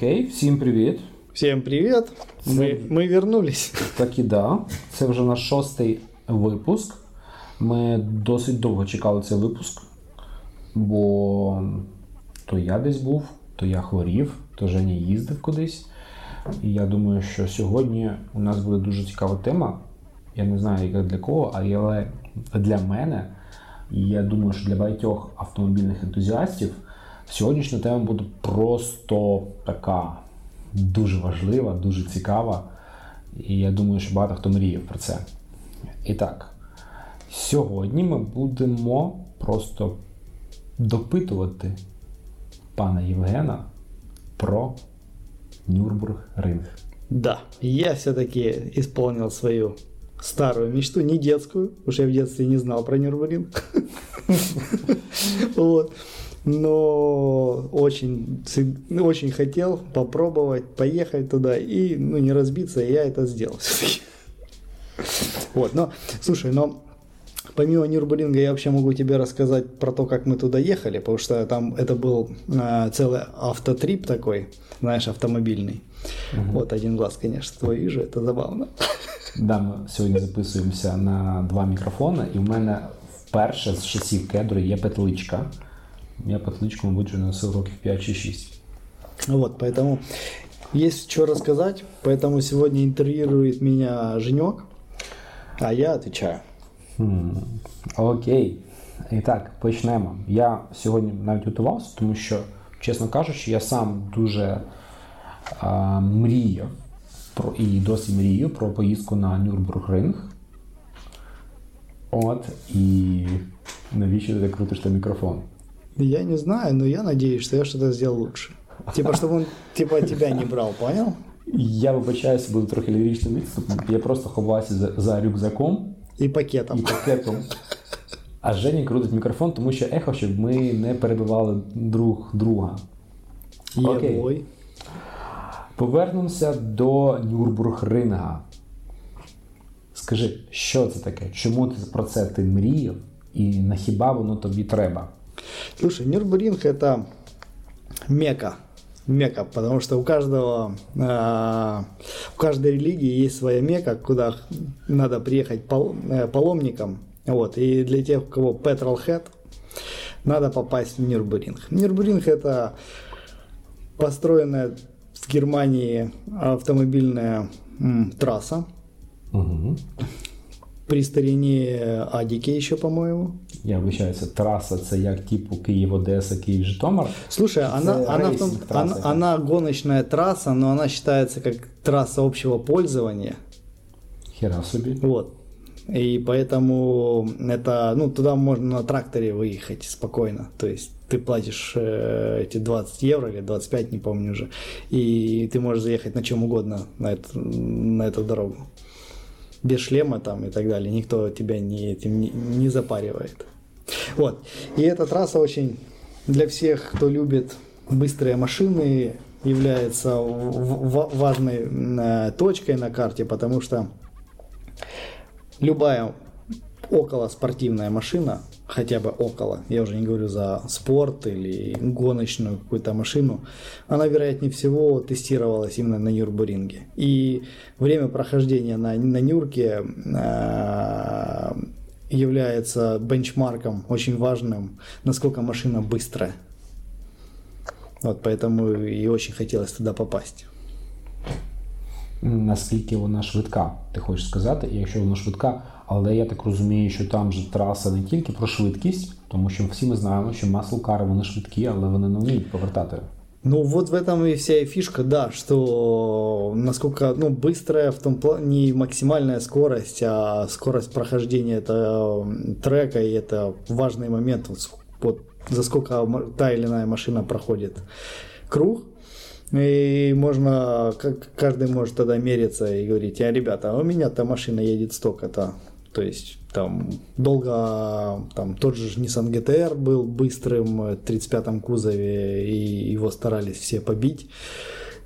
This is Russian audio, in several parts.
Окей, всім привіт. Всем привет! Мы, мы вернулись. Так і да. Це вже наш шостий випуск. Ми досить довго чекали цей випуск, бо то я десь був, то я хворів, то Женя їздив кудись. І я думаю, що сьогодні у нас буде дуже цікава тема. Я не знаю, яка для кого, але для мене, і я думаю, що для багатьох автомобільних ентузіастів сьогоднішня тема буде просто така дуже важлива, дуже цікава. І я думаю, що багато хто мріяв про це. І так, сьогодні ми будемо просто допитувати пана Євгена про Нюрбург-ринг. Да, я все-таки исполнил свою старую мечту, не детскую, уж я в детстве не знал про Нюрбуринг. Вот. Но очень, цы- очень хотел попробовать, поехать туда и ну, не разбиться, и я это сделал все-таки. Вот, но, слушай, но помимо Нюрбуринга я вообще могу тебе рассказать про то, как мы туда ехали, потому что там это был э, целый автотрип такой, знаешь, автомобильный. Вот один глаз, конечно, твой вижу, это забавно. Да, ми сьогодні записуємося на два мікрофони, і в мене вперше з часів кедру є петличка. Я петличку, мабуть, вже носив років 5 чи 6. Вот, поэтому есть что рассказать, поэтому сегодня интервьюирует меня Женек, а я отвечаю. Хм, Окей. І так, почнемо. Я сьогодні навіть готувався, тому що, чесно кажучи, я сам дуже а, мріяв про, і досі мрію про поїздку на Нюрнбург-ринг. От, і навіщо ти так крутиш той мікрофон? Я не знаю, но я надеюсь, что я что-то сделал лучше. Типа, чтобы он типа тебя не брал, понял? Я вибачаюся, буду трохи ліричним відступом. Я просто ховався за, за рюкзаком і пакетом. І пакетом. А Женя крутить мікрофон, тому що ехо, щоб ми не перебивали друг друга. Окей. Ебой. Повернемося до Нюрбург-ринга. Скажи, що це таке? Чому ти про це ти мріяв? І на хіба воно тобі треба? Слушай, Нюрнбуринг это мека. Мека, потому что у каждого, а, у каждой религии есть своя мека, куда надо приехать пал- э, паломникам. Вот, и для тех, у кого petrolhead, надо попасть в Нюрнбуринг. Нюрнбуринг это построенная в Германии автомобильная м, трасса Угу при старине Адике еще, по-моему. Я вибачаюся, траса це як типу Київ-Одеса, Київ-Житомир. Слушай, она, Это она, в том- рейсинг трасса. она, она гоночная трасса, но она считается как трасса общего пользования. Хера собі. Вот. И поэтому это, ну, туда можно на тракторе выехать спокойно. То есть ты платишь э, эти 20 евро или 25, не помню уже. И ты можешь заехать на чем угодно на эту, на эту дорогу. Без шлема там и так далее. Никто тебя не, этим не, не запаривает. Вот. И эта трасса очень для всех, кто любит быстрые машины, является важной э, точкой на карте, потому что любая около спортивная машина, хотя бы около, я уже не говорю за спорт или гоночную какую-то машину, она, вероятнее всего, тестировалась именно на Нюрбуринге. И время прохождения на, на Нюрке э, является бенчмарком очень важным, насколько машина быстрая. Вот поэтому и очень хотелось туда попасть. Наскільки вона швидка, ти хочеш сказати, і якщо вона швидка, але я так розумію, що там же траса не тільки про швидкість, тому що всі ми знаємо, що маслкари вони швидкі, але вони не вміють повертати. Ну вот в этом и вся и фишка, да, что насколько, ну, быстрая в том плане не максимальная скорость, а скорость прохождения этого м, трека, и это важный момент, вот, с- вот за сколько м- та или иная машина проходит круг, и можно, как каждый может тогда мериться и говорить, а, ребята, а у меня-то машина едет столько-то, то есть там долго, там тот же Nissan GTR был быстрым э, в 35-м кузове, и его старались все побить.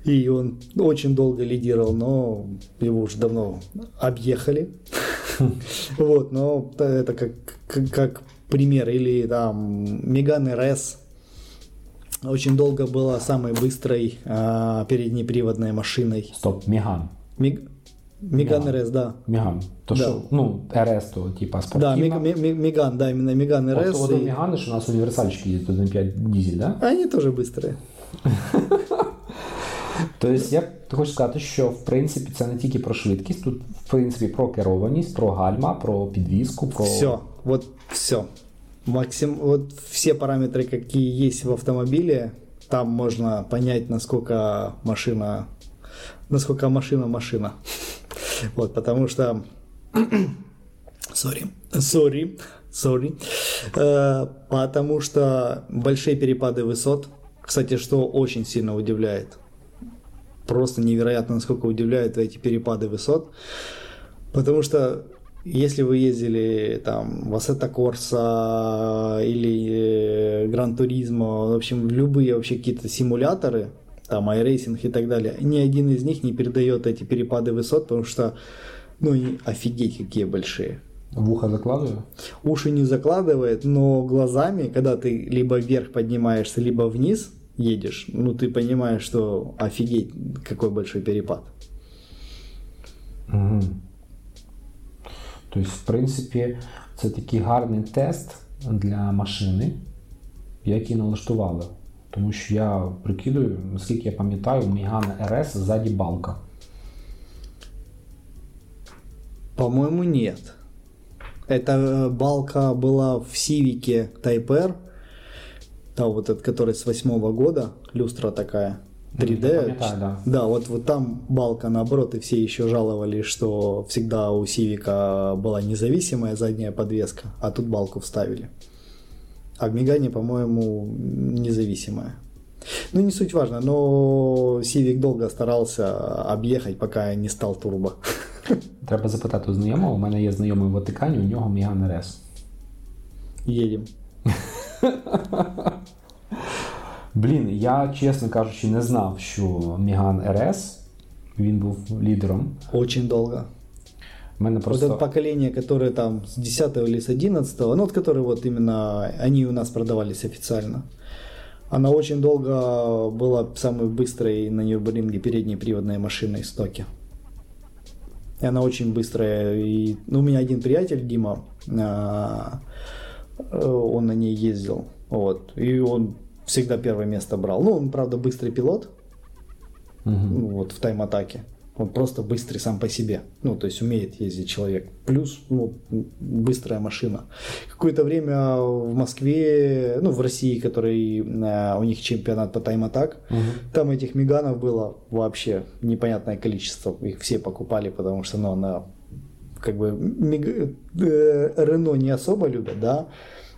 И он очень долго лидировал, но его уже давно объехали. Вот, но это как, пример. Или там Меган РС очень долго была самой быстрой а, переднеприводной машиной. Стоп, Меган. Миг... Меган РС, да. Меган. То Да. що, ну, РС, то типа Да, спортивна. Мег- Мег- Меган, да, именно Меган От, РС. от и- у Мегани, що у нас універсальчики їздять 1.5 дизель, да? Они тоже быстрые. Тобто я хочу сказати, що в принципі це не тільки про швидкість, тут в принципі про керованість, про гальма, про підвізку, про Все, вот все. Максим, вот все параметры, какие есть в автомобиле, там можно понять, насколько машина, насколько машина машина. Вот, потому что, sorry, sorry, Э, потому что большие перепады высот, кстати, что очень сильно удивляет, просто невероятно, насколько удивляют эти перепады высот. Потому что если вы ездили там в Assetto Corsa или Гран Туризмо, в общем, любые вообще какие-то симуляторы, там iRacing и так далее, ни один из них не передает эти перепады высот, потому что, ну, и офигеть, какие большие. вуха закладую. Уши не закладывает, но глазами, когда ты либо вверх поднимаешься, либо вниз едешь, ну, ты понимаешь, что офигеть, какой большой перепад. Угу. Тобто, в принципі, це такий гарний тест для машини, який налаштували. Тому що я прикидую, наскільки я пам'ятаю, у Megane RS ззаді балка. По-моему, нет. Эта балка была в Сивике Type R, та вот этот, который с восьмого года, люстра такая, 3D. я пам'ятаю, да. вот, вот там балка наоборот, и все еще жаловались, что всегда у Сивика была независимая задняя подвеска, а тут балку вставили. А в Мегане, по-моему, независимая. Ну, не суть важно, но Сивик долго старался объехать, пока не стал турбо. Треба запитати у знайомого. У мене є знайомий в Ватикані, у нього Megane RS. Едем. Блін, я, чесно кажучи, не знав, що Megane RS, він був лідером. Очень долго. У мене Вот просто. это поколение, которое там с 10 или с 11, ну вот которые вот именно, они у нас продавались официально. Она очень долго была самой быстрой на Нюрбуринге передней приводной машиной в стоке. И она очень быстрая. И, ну, у меня один приятель, Дима, а, э, он на ней ездил. Вот. И он всегда первое место брал. Ну, он, правда, быстрый пилот, ну, вот в тайм-атаке. Он просто быстрый сам по себе. Ну, то есть умеет ездить человек. Плюс, ну, быстрая машина. Какое-то время в Москве, ну, в России, который, э, у них чемпионат по тайм-атак, там этих меганов было вообще непонятное количество. Их все покупали, потому что, ну, она как бы мег- э, Рено не особо любят, да,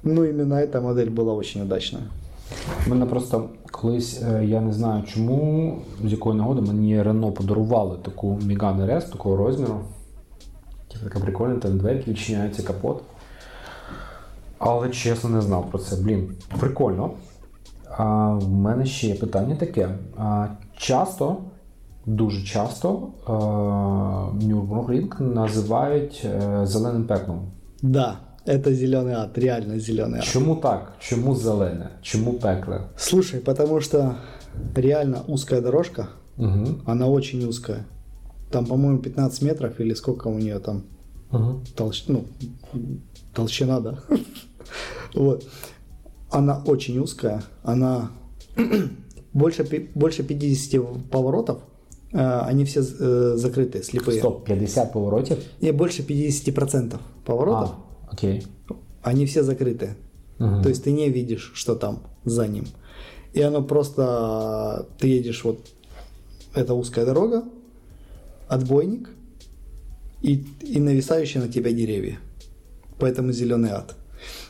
но именно эта модель была очень удачная. У мене просто колись, е, я не знаю чому, з якої нагоди мені Рено подарували таку Megane RS такого розміру. Така прикольна, там дверки відчиняється капот. Але чесно не знав про це. Блін, прикольно. А в мене ще є питання таке. А, часто, дуже часто е, Нюрбургрінг називають е, зеленим пеклом. Да, это зеленый ад, реально зеленый ад. Чому так? Чому зелене? Чому пекле? Слушай, потому что реально узкая дорожка, Угу. она очень узкая. Там, по-моему, 15 метров или сколько у нее там Угу. толщ... ну, толщина, да. Вот. Она очень узкая, она больше, больше 50 поворотов, э, они все э, закрытые, слепые. Стоп, 50 поворотів. Не, больше 50% поворотов, А, окей. они все закрыты. Мгм. То есть ты не видишь, что там за ним. И оно просто... Ты едешь вот... Это узкая дорога, отбойник и, и нависающие на тебя деревья. Поэтому зеленый ад.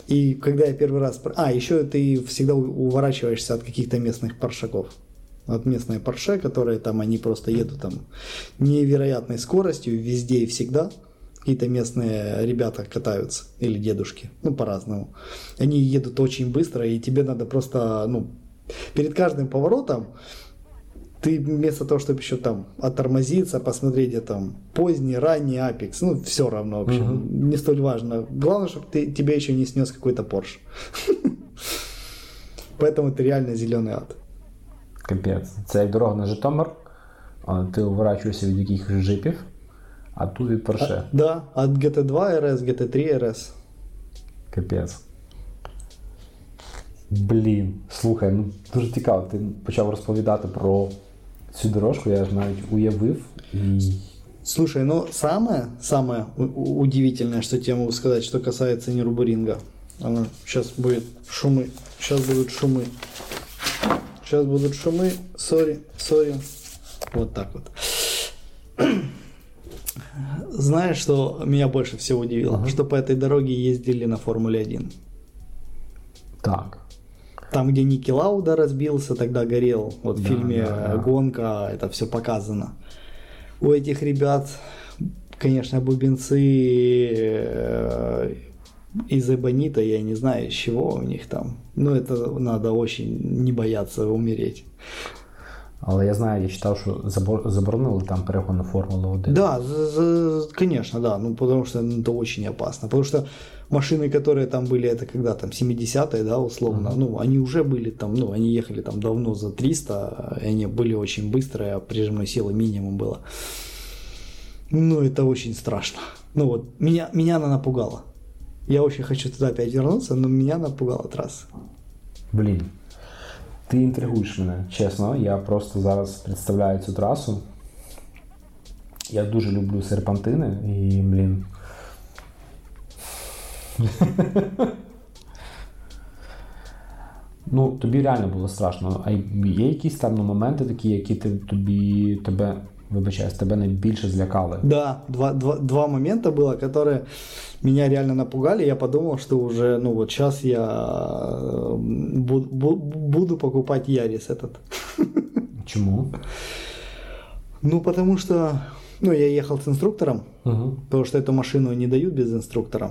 И когда я первый раз... А, еще ты всегда уворачиваешься от каких-то местных паршаков. От местные парше, которые там, они просто едут там невероятной скоростью везде и всегда Какие-то местные ребята катаются, или дедушки, ну по-разному. Они едут очень быстро, и тебе надо просто, ну, перед каждым поворотом ты вместо того, чтобы еще там оттормозиться, посмотреть, где там поздний, ранний апекс, ну, все равно, в общем, не столь важно. Главное, чтобы ты, тебя еще не снес какой-то Порш. Поэтому это реально зеленый ад. Капець. Це як дорога на Житомир, а ти уворачуєшся від якихось джипів, а тут від Порше. Да, от GT2 RS, GT3 RS. Капець. Блін, слухай, ну дуже цікаво. Ти почав розповідати про цю дорожку, я ж навіть уявив і. Слушай, ну самое, самое у- у- удивительное, что тебе могу сказать, что касается Нюрбуринга. Она сейчас будет шумы. Сейчас будут шумы. Сейчас будут шумы. Сори, сори. Вот так вот. Знаешь, что меня больше всего удивило? Что по этой дороге ездили на Формуле 1. Так. Там, где Ники Лауда разбился, тогда горел. Вот в Да, фильме да, да. «Гонка» это все показано. У этих ребят, конечно, бубенцы э, из эбонита, я не знаю, из чего у них там. Но это надо очень не бояться умереть. Але я знаю, я читав, що забор- заборонили там перегон на Формулу 1. Да, конечно, да, ну потому что ну, это очень опасно. Потому что машины, которые там были, это когда там 70-е, да, условно, ну, они уже были там, ну, они ехали там давно за 300, и они были очень быстрые, а прижимной силы минимум было. Ну, это очень страшно. Ну вот, меня, меня она напугала. Я очень хочу туда опять вернуться, но меня напугала трасса. Блін. Ти інтригуєш мене, чесно. Я просто зараз представляю цю трасу. Я дуже люблю серпантини і, блін. ну, тобі реально було страшно. А є якісь там моменти такі, які ти, тобі тебе, вибачаюсь, тебе найбільше злякали? Да, два, два, два момента было, которые меня реально напугали. Я подумал, что уже, ну вот сейчас я э, бу- бу- буду покупать Ярис этот. Чому? Ну, потому что, ну, я ехал с инструктором, Угу. потому что эту машину не дают без инструктора.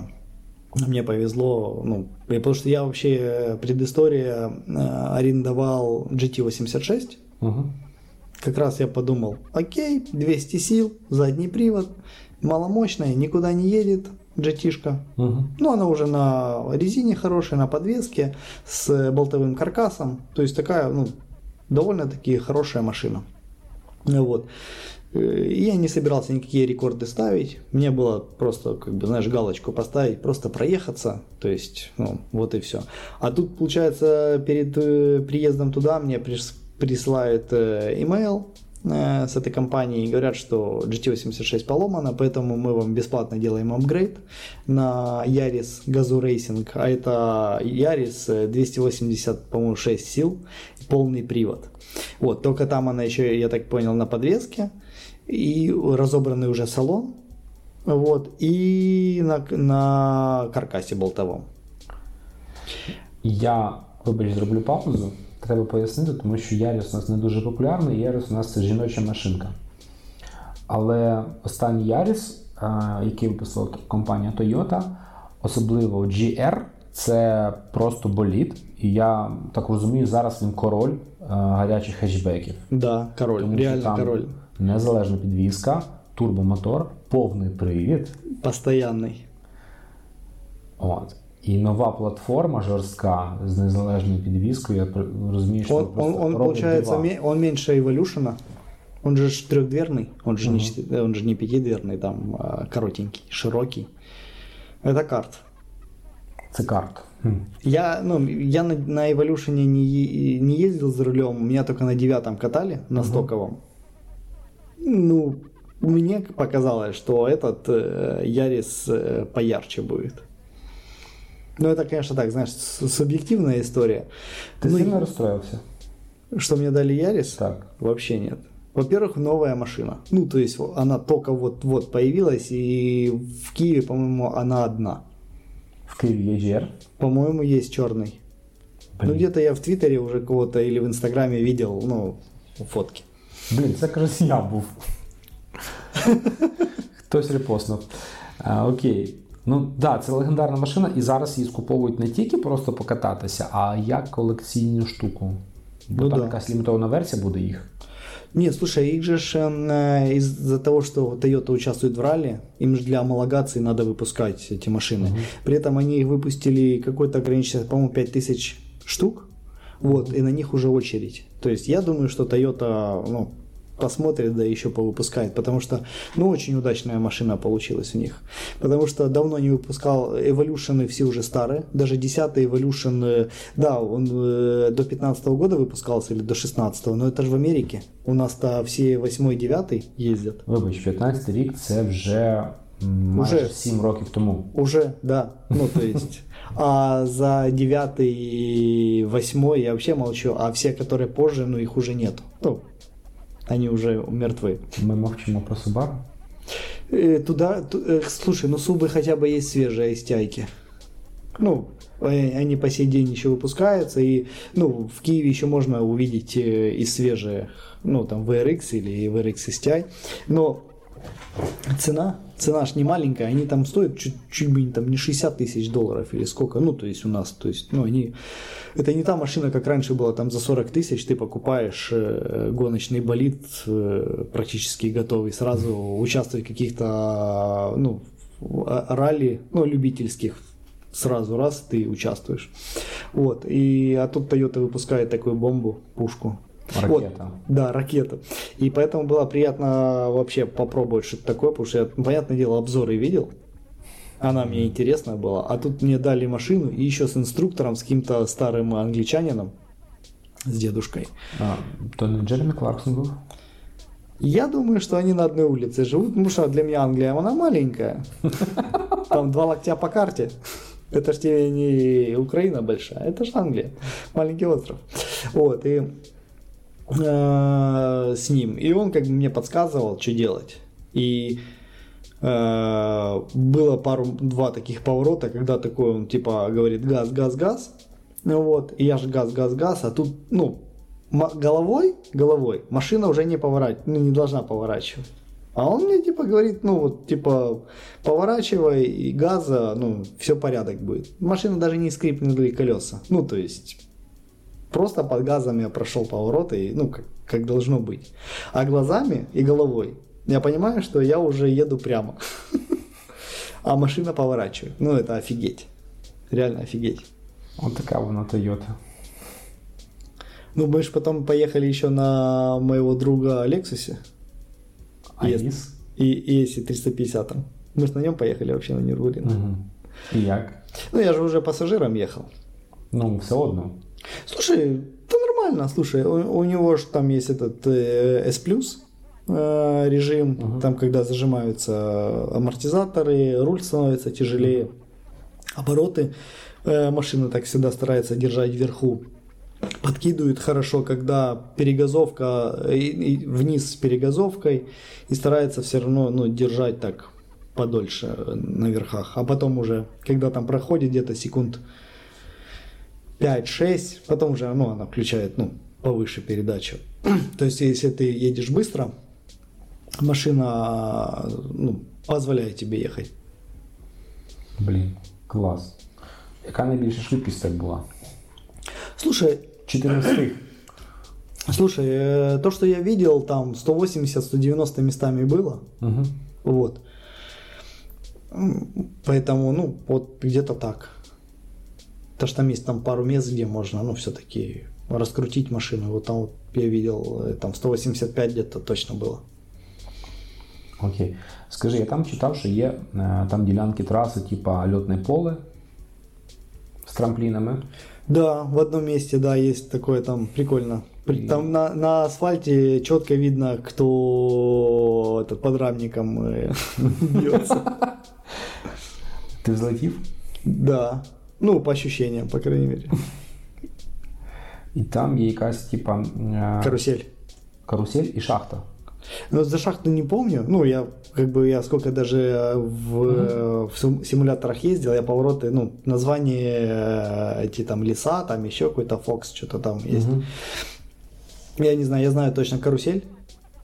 Мне повезло, ну, потому что я вообще, э, предыстория, э, арендовал GT86, Угу. Как раз я подумал, окей, 200 сил, задний привод, маломощная, никуда не едет, GT-шка. Угу. Ну, она уже на резине хорошая, на подвеске, с болтовым каркасом. То есть такая, ну, довольно-таки хорошая машина. Ну Вот. Э, И я не собирался никакие рекорды ставить. Мне было просто, как бы, знаешь, галочку поставить, просто проехаться. То есть, ну, вот и все. А тут, получается, перед э, приездом туда мне прис- присылают э, имейл э, с этой компанией и говорят, что GT86 поломана, поэтому мы вам бесплатно делаем апгрейд на Yaris Gazoo Racing, а это Yaris э, 280, по-моему, 6 сил, полный привод. Вот, только там она еще, я так понял, на подвеске, и разобранный уже салон, вот, и на, на каркасе болтовом. Я, вибач, зроблю паузу. Треба пояснити, тому що Яріс у нас не дуже популярний, Яріс у нас це жіноча машинка. Але останній Яріс, е, який виписала компанія Toyota, особливо GR, це просто болід. І я так розумію, зараз він король е, гарячих хетчбеків. Да, король, Тому реально там король. Незалежна підвізка, турбомотор, повний привід. Постоянный. От. І нова платформа жорстка з незалежною підвіскою. Я пр- розумію, що Он, просто он, он робить получается, дива. ме- он меньше Evolution. Он же ж трехдверный, он же, не, Мгм. четы- он же не пятидверный, там а, коротенький, широкий. Это карт. Це карт. Хм. Я, ну, я на, на Evolution не, е- не ездил за рулем, меня только на девятом катали, на Мгм. стоковом. Ну, мне показалось, что этот э, Ярис э, поярче будет. Ну, это, конечно, так, знаешь, с- субъективная история. Ти Ну, сильно и- розстроївся? Что мне дали Ярис? Так. Вообще нет. Во-первых, новая машина. Ну, то есть она только вот-вот появилась, и в Киеве, по-моему, она одна. В Києві є GR. По-моему, есть черный. Ну, Блін. где-то я в Твиттере уже кого-то или в Инстаграме видел, ну, фотки. Блін, це якраз я був. Хтось репостнув. А, окей. Ну так, да, це легендарна машина, і зараз її скуповують не тільки просто покататися, а як колекційну штуку. Бо Ну там да. якась лімітована версія буде їх. Нет, слушай, их же ж, э, из-за того, что Toyota участвует в ралли, им же для homологации надо выпускать эти машины. При этом они их выпустили какой-то ограниченный, по-моему, 5000 штук. Вот, и на них уже очередь. То есть я думаю, что Toyota, ну, посмотрит, да еще повыпускает, потому что, ну, очень удачная машина получилась у них. Потому что давно не выпускал Evolution, все уже старые, даже 10 Evolution, э, да, он э, до 15 года выпускался или до 16 но это же в Америке. У нас-то все 8 9 ездят. Вибач, 15 рік це вже майже Уже. 7 років тому. Уже, да. Ну, то есть... А за 9 и 8 я вообще молчу, а все, которые позже, ну, их уже нет. Ну, они уже мертвы. Ми мовчимо про Subaru. Э, Туда, ту- э, слушай, ну субы хотя бы есть свежие стяйки. Ну, э, они по сей день еще выпускаются, и, ну, в Киеве еще можно увидеть э, и свежие, ну, там, VRX или VRX STI, но цена, цена ж не маленькая, они там стоят чуть, чуть бы не, там, не 60 тысяч долларов или сколько, ну, то есть у нас, то есть, ну, они, это не та машина, как раньше было, там, за 40 тысяч ты покупаешь э, гоночный болид э, практически готовый, сразу участвовать в каких-то, ну, а- ралли, ну, любительских, сразу раз ты участвуешь. Вот, и, а тут Toyota выпускает такую бомбу, пушку, вот, Ракета. да, ракета. И поэтому было приятно вообще попробовать что-то такое, потому что я, понятное дело, обзоры видел. Она мне интересна была. А тут мне дали машину и еще с инструктором, с каким-то старым англичанином, с дедушкой. А, то не Джеремі Кларксон був? Я думаю, что они на одной улице живут, потому что для меня Англия, она маленькая. Там два локтя по карте. Это ж тебе не Украина большая, это же Англия, маленький остров. Вот, и э, с ним. И он как бы мне подсказывал, что делать. И э, было пару-два таких поворота, когда такой он типа говорит газ, газ, газ. Ну вот, и я же газ, газ, газ, а тут, ну, головой, головой машина уже не поворачивает, ну, не должна поворачивать. А он мне типа говорит, ну вот, типа, поворачивай и газа, ну, все порядок будет. Машина даже не скрипнули колеса. Ну, то есть, просто под газом я прошел повороты, и, ну, как, как должно быть. А глазами и головой я понимаю, что я уже еду прямо. А машина поворачивает. Ну, это офигеть. Реально офигеть. От така вона Toyota. Ну, мы же потом поехали еще на моего друга Лексусе. Аїс. И ESI 350. Мы же на нем поехали вообще на Нюрбурин. Угу. І як? Ну, я же уже пассажиром ехал. Ну, все одно. Слушай, да нормально, слушай, у, у него же там есть этот э, S+, э, режим, там, когда зажимаются амортизаторы, руль становится тяжелее, обороты э, машина так всегда старается держать вверху. Подкидывает хорошо, когда перегазовка э, и- и вниз с перегазовкой и старается все равно ну, держать так подольше на верхах. А потом уже, когда там проходит где-то секунд 5-6, потом уже ну, она включает ну, повыше передачу. То есть, если ты едешь быстро, машина ну, позволяет тебе ехать. Блін, клас. Яка найбільша швидкість так була? Слушай, 14. слушай, э, то, что я видел, там 180-190 местами было. Угу. Вот. М, Поэтому, ну, вот где-то так. То, что там есть там пару мест, где можно, ну, все-таки раскрутить машину. Вот там вот я видел, э, там 185 где-то точно было. Окей. Скажи, я там читав, що є е, там ділянки траси, типа льотне поле з трамплінами. Да, в одном месте, да, есть такое там прикольно. При- Там на, на асфальте четко видно, кто этот подрамником э, бьется. Ти взлетів? Да. Ну, по ощущениям, по крайней мере. І там є якась, типа, е, Карусель. карусель і шахта. Но за шахту не помню. Ну, я как бы я сколько даже в, э, в сим- симуляторах ездил, я повороты, ну, название э, эти там леса, там еще какой-то Фокс, что-то там есть. Я не знаю, я знаю точно карусель.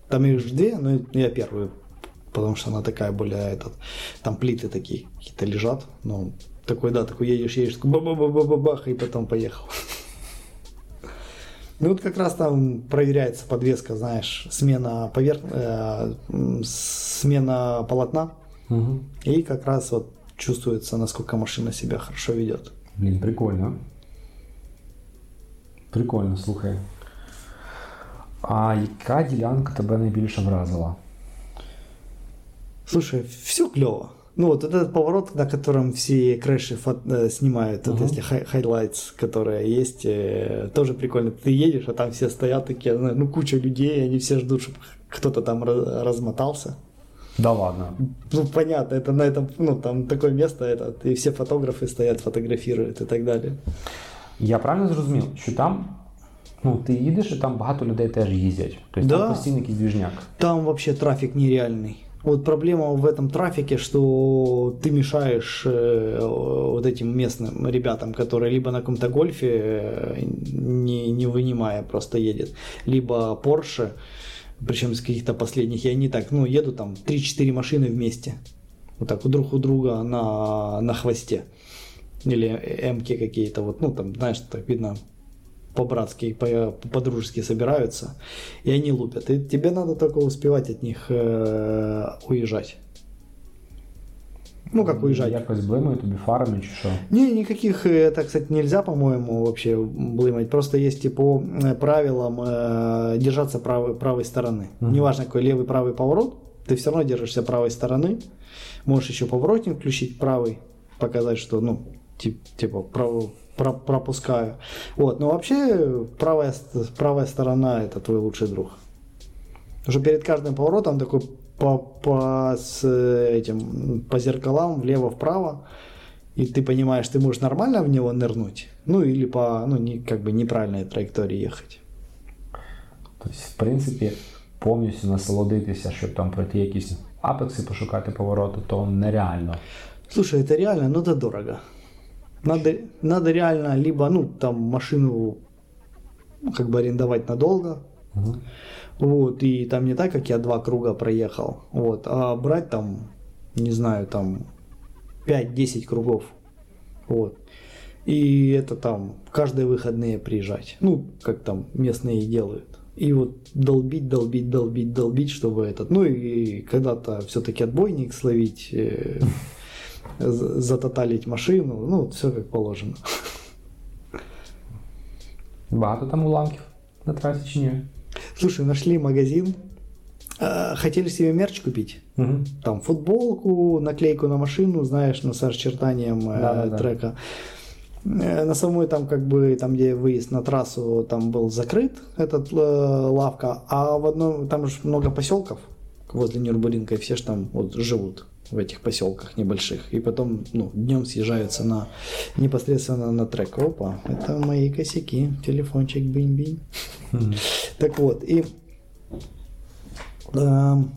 Там их же две, но я первую, потому что она такая более этот, там плиты такие какие-то лежат. Ну, такой, да, такой едешь, едешь, такой ба-ба-ба-ба-бах, и потом поехал. Ну вот как раз там проверяется подвеска, знаешь, смена поверх, э, м, смена полотна, Угу. и как раз вот чувствуется, насколько машина себя хорошо ведет. Блін, прикольно. Прикольно, слухай. А яка ділянка тебе найбільше вразила? Слушай, все клево. Ну вот этот поворот, на котором все крэши фот- э, снимают, вот Ага. если хай- хайлайтс, которые есть, э, тоже прикольно. Ты едешь, а там все стоят такие, ну, ну, куча людей, они все ждут, чтобы кто-то там ra- размотался. Да ладно. Ну, понятно, это на этом, ну, там такое место, это, и все фотографы стоят, фотографируют и так далее. Я правильно зрозумів, що там ну, ти їдеш і там багато людей теж їздять. Тобто Да. там постійно якийсь двіжняк. Там вообще трафик нереальный. Вот проблема в этом трафике, что ты мешаешь э, вот этим местным ребятам, которые либо на каком-то гольфе, э, не, не вынимая, просто едет, либо Porsche, причем из каких-то последних, и они так, ну, едут там 3-4 машины вместе, вот так, друг у друга на, на хвосте. Или эмки какие-то, вот, ну, там, знаешь, так видно, по-братски, по- по-дружески собираются, и они лупят. И тебе надо только успевать от них э, уезжать. Ну, как уезжать? Якось блимає тобі фарами чи що. Не, никаких, это, кстати, нельзя, по-моему, вообще блымать. Просто есть по э, правилам э, держаться правой, правой стороны. Мгм. Неважно, какой левый, правый поворот, ты все равно держишься правой стороны. Можешь еще поворотник включить правый, показать, что, ну, тип- типа, право- пропускаю. Вот, но вообще правая, ст- правая сторона это твой лучший друг. Потому что перед каждым поворотом такой по, по, с этим, по зеркалам влево-вправо, и ты понимаешь, ты можешь нормально в него нырнуть, ну или по ну, не, как бы неправильной траектории ехать. Тобто, в принципі, повністю насолодитися, щоб там пройти якісь апекси, пошукати повороти, то нереально. Слушай, это реально, ну это дорого. надо, надо реально либо, ну, там машину ну, как бы арендовать надолго, Угу. вот, и там не так, как я два круга проехал, вот, а брать там, не знаю, там 5-10 кругов, вот. И это там каждые выходные приезжать, ну, как там местные делают. И вот долбить, долбить, долбить, долбить, чтобы этот, ну и когда-то все-таки отбойник словить, э, затоталить машину, ну, все как положено. Багато там уламків на трасі чи ні? Слушай, нашли магазин, э, хотели себе мерч купить, Угу. там футболку, наклейку на машину, знаешь, ну, с расчертанием э, Да-да-да. трека. Э, На самой там как бы, там где выезд на трассу, там был закрыт этот э, лавка, а в одном, там же много поселков возле Нюрнбуринга, и все же там вот живут в этих поселках небольших, и потом, ну, днем съезжаются на непосредственно на трек. Опа, это мои косяки, телефончик бинь-бинь. Так вот, и, эм,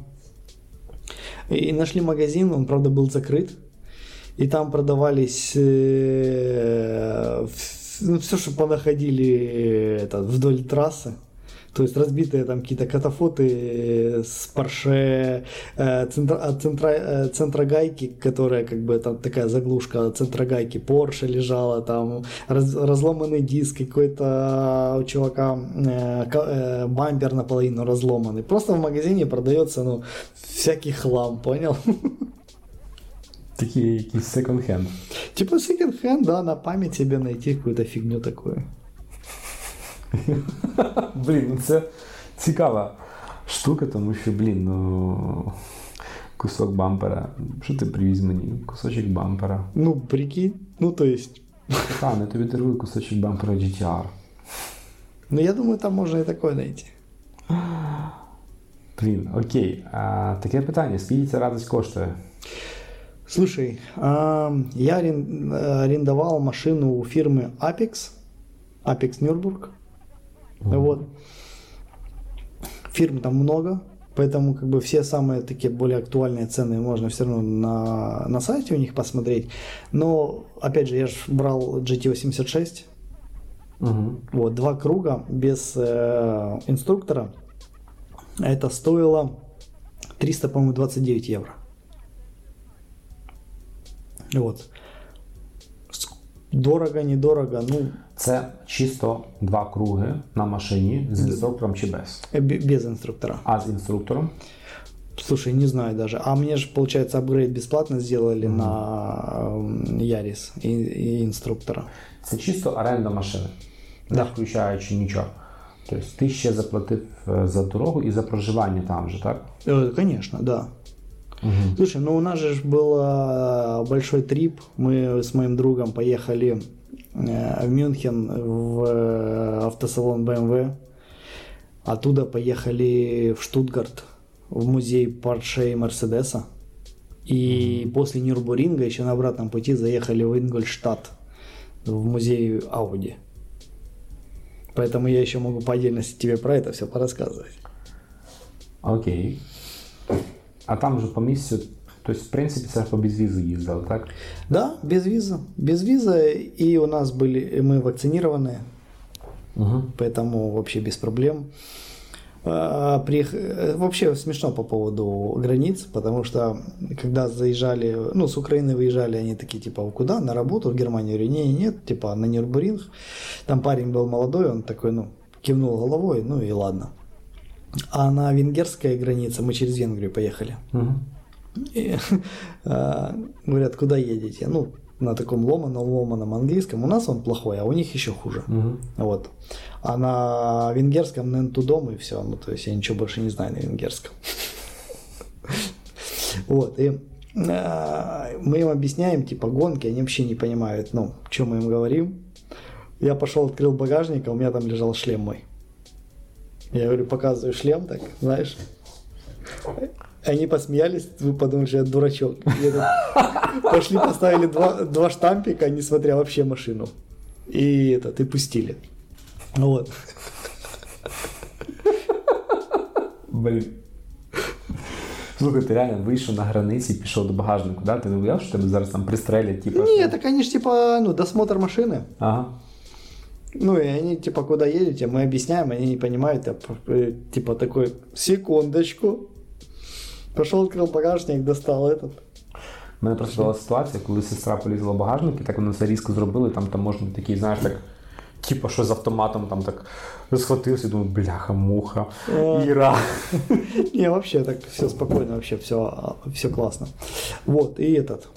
и нашли магазин, он, правда, был закрыт, и там продавались э, все, что понаходили это, вдоль трассы. То есть разбитые там какие-то катафоты э, с парше, э, центра, от центра, э, центрогайки, которая как бы там такая заглушка от центрогайки, Porsche лежала, там раз- разломанный диск какой-то у чувака, э, бампер наполовину разломанный. Просто в магазине продается, ну, всякий хлам, понял? Такий якийсь секонд-хенд. Типа секонд-хенд, да, на память себе найти какую-то фигню такую. Блін, ну це цікава штука, тому що, блін, ну. Кусок бампера. Що ти привіз мені? Кусочок бампера. Ну, прикинь, ну, то есть, Та, не тобі дарую кусочок бампера GTR. ну, я думаю, там можно и такое найти. Блін, окей. А, таке питання: скільки ця радість коштує? Слушай, а, я арен- э, арендовал машину у фирмы Apex, Apex Нюрнбург. Вот. Фирм там много, поэтому как бы все самые такие более актуальные цены можно все равно на, на сайте у них посмотреть. Но, опять же, я же брал GT86, Угу. вот, два круга без э, инструктора. Это стоило 300, по-моему, 29 евро. Вот. Дорого, недорого, ну, Це чисто два круги на машині з інструктором чи без. э, без инструктора. А з інструктором Слушай, не знаю даже. А мне же, получается, апгрейд бесплатно сделали на м, Ярис и, и инструктора. це чисто оренда машини. не включаючи нічого. Тобто ти ще заплатив е, за дорогу і за проживання там же, так? Э, Конечно, да. Слушай, ну у нас же был э, большой трип. Мы с моим другом поехали э, в Мюнхен в э, автосалон BMW. Оттуда поехали в Штутгарт в музей Порше и Мерседеса. И после Нюрбуринга еще на обратном пути заехали в Ингольштадт в музей Ауди. Поэтому я еще могу по отдельности тебе про это все порассказывать. Окей. А там же по місцю, тобто, в принципі, це по безвізу їздили, так? Да, без визы. Без визы, и у нас были, и мы вакцинированы, Угу. поэтому вообще без проблем. А, приех- э, Вообще смешно по поводу границ, потому что когда заезжали, ну, с Украины выезжали, они такие, типа, куда? На работу в Германию? Я говорю, не, нет, типа, на Нюрнбуринг. Там парень был молодой, он такой, ну, кивнул головой, ну и ладно. А на венгерской границе мы через Венгрию поехали. Угу. И, а, говорят, куда едете? Ну, на таком ломаном, ломаном английском. У нас он плохой, а у них еще хуже. Угу. Вот. А на венгерском нентудом и все. Ну, то есть я ничего больше не знаю на венгерском. Вот. И а, мы им объясняем, типа, гонки, они вообще не понимают, ну, что мы им говорим. Я пошел, открыл багажник, а у меня там лежал шлем мой. Я говорю, показываю шлем, так, знаешь. Они посмеялись, вы подумали, что я дурачок. Я так, Пошли, поставили два, два штампика, не смотря вообще машину. И это, и пустили. Вот. Блін. Слухай, ти реально вийшов на границі і пішов до багажнику, да? Ти не боявся, що тебе зараз там пристрелять, типу? Нет, так они же типа, ну, досмотр машины. Ага. Ну, и они типа, куда едете, мы объясняем, они не понимают. Я, э, типа такой, секундочку. Пошел, открыл багажник, достал этот. У мене просто була ситуація, коли сестра полізла в багажник, і так вони все різко зробили, там, там можна такий, знаєш, так, типу, що з автоматом там так схватився, і думаю, бляха, муха, О. Іра. Не, вообще так все спокойно, вообще все, все классно. Вот, и этот.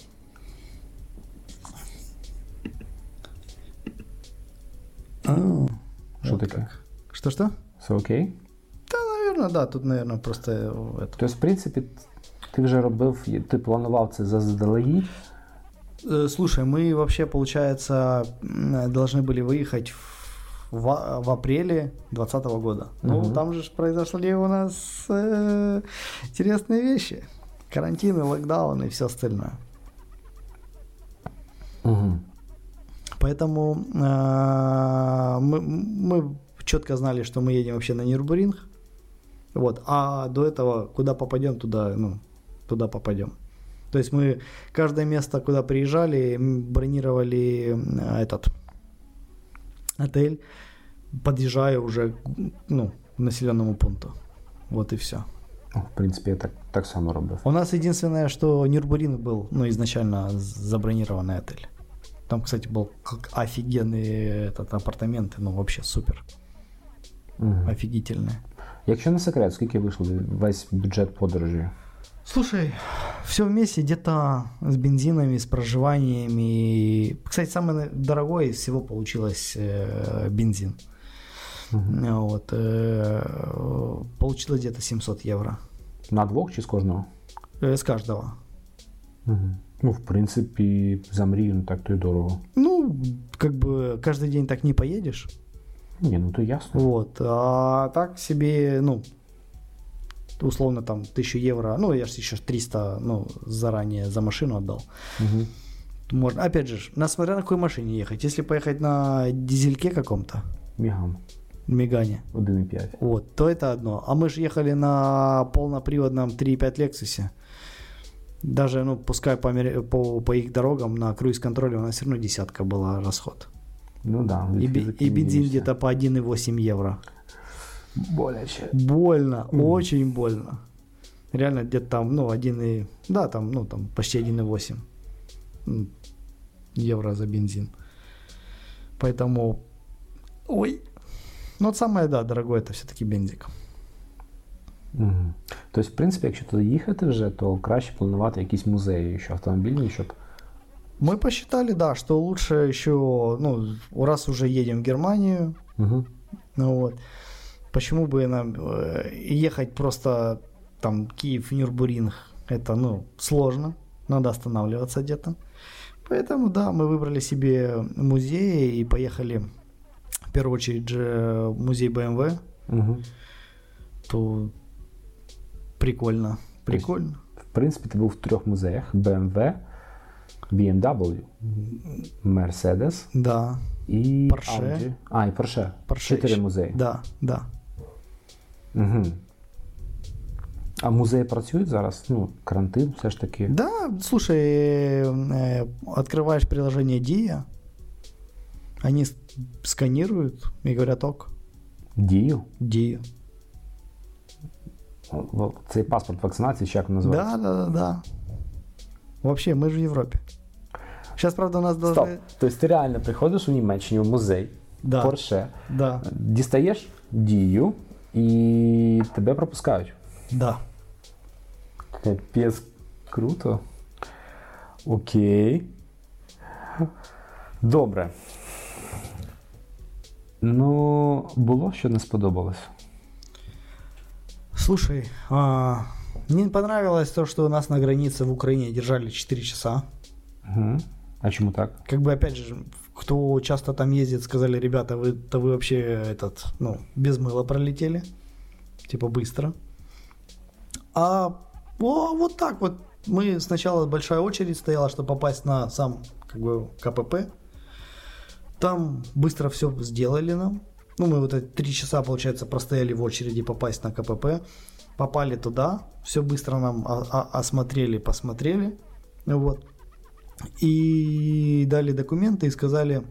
А, таке? как. Что-что? Все окей? Да, наверное, да, тут, наверное, просто э, это. Тобто, в принципі, ти вже робив, ти планував це заздалегідь. Э, Слушай, мы вообще, получается, должны были выехать в, в апреле 2020 года. Ну, Мгм. там же произошли у нас э, интересные вещи. Карантины, локдауны и все остальное. Угу. Поэтому э, мы, мы четко знали, что мы едем вообще на Нюрбуринг. Вот. А до этого, куда попадем, туда, ну, туда попадем. То есть мы каждое место, куда приезжали, бронировали э, этот отель, подъезжая уже ну, к населенному пункту. Вот и все. О, в принципі, я так, так само робив. У нас единственное, что Нюрбуринг был, ну, изначально забронированный отель. Там, кстати, был офигенный этот апартаменты, ну, вообще супер, Угу. офигительные. Якщо не секрет, скільки вийшло весь бюджет подорожі? Слушай, все вместе где-то с бензинами, с проживаниями. Кстати, самое дорогое из всего получилось э, бензин. Мгм. Вот, э, получилось где-то 700 евро На двох чи з кожного? С каждого. Угу. Ну, в принципі, за мрію не так то й дорого. Ну, как бы каждый день так не поедешь. Ні, ну то ясно. Вот. А так себе, ну, условно там 1000 евро, ну, я же еще 300, ну, заранее за машину отдал. Угу. Можно, опять же, ж, на смотря на какой машине ехать. Если поехать на дизельке каком-то, Міган. Мегане, 1,5. вот, то это одно. А мы же ехали на полноприводном 3.5 Лексусе. Даже, ну, пускай по, по, по их дорогам на круиз-контроле у нас все равно десятка была расход. Ну да. И, и бензин где-то по 1,8 евро. Боляче. Больно, очень больно. Реально где-то там, ну, 1 и... Да, там, ну, там почти 1,8 м, евро за бензин. Поэтому... Ой. Ну, вот самое, да, дорогое это все-таки бензик. Угу. Тобто, в принципі, якщо туди їхати вже, то краще планувати якісь музеї, що автомобільні, щоб Мы посчитали, да, что лучше еще, ну, раз уже едем в Германию, Угу. ну вот, почему бы нам э, ехать просто там Киев, Нюрбуринг, это, ну, сложно, надо останавливаться где-то. Поэтому, да, мы выбрали себе музеи и поехали, в первую очередь, же в музей BMW, Угу. то прикольно, прикольно. В принципі, ти був в трьох музеях: BMW, BMW, Mercedes Да, і Porsche. Audi. А, і Porsche. Porsche Чотири ще. музеї. да, да. Угу. А музеї працюють зараз? Ну, карантин все ж таки. Да, слушай, э, открываешь приложение Dia, они с- сканируют и говорят ок, Дію. Dia. Цей паспорт вакцинації, чи як він називається? Да, да, да, да. Вообще, мы же в Европе. Сейчас, правда, у нас должны... Стоп. Тобто ти реально приходиш у Німеччині в музей, Да. Porsche, Да, дістаєш дію і тебе пропускають. да. Капець круто. Окей. Добре. Ну, було, що не сподобалось. Слушай, а, мне понравилось то, что нас на границе в Украине держали 4 часа. Угу. А чому так? Как бы, опять же, кто часто там ездит, сказали, ребята, вы-то вы вообще этот, ну, без мыла пролетели. Типа быстро. А о, вот так вот. Мы сначала большая очередь стояла, чтобы попасть на сам как бы КПП. Там быстро все сделали нам. Ну, мы вот эти три часа, получается, простояли в очереди попасть на КПП. Попали туда, все быстро нам осмотрели, посмотрели. Вот. И дали документы и сказали,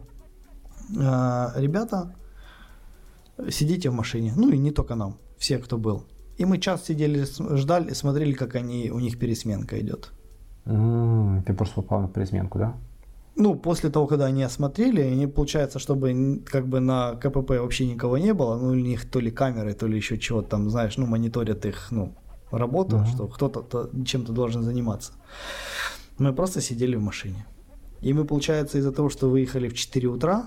«А, ребята, сидите в машине. Ну и не только нам, все, кто был. И мы час сидели, ждали, смотрели, как они, у них пересменка идет. м ти просто попав на пересменку, да? Ну, после того, когда они осмотрели, они, получается, чтобы как бы на КПП вообще никого не было, ну, у них то ли камеры, то ли еще чего-то там, знаешь, ну, мониторят их, ну, работу, Мгм. что кто-то то- чем-то должен заниматься. Мы просто сидели в машине. И мы, получается, из-за того, что выехали в 4 утра,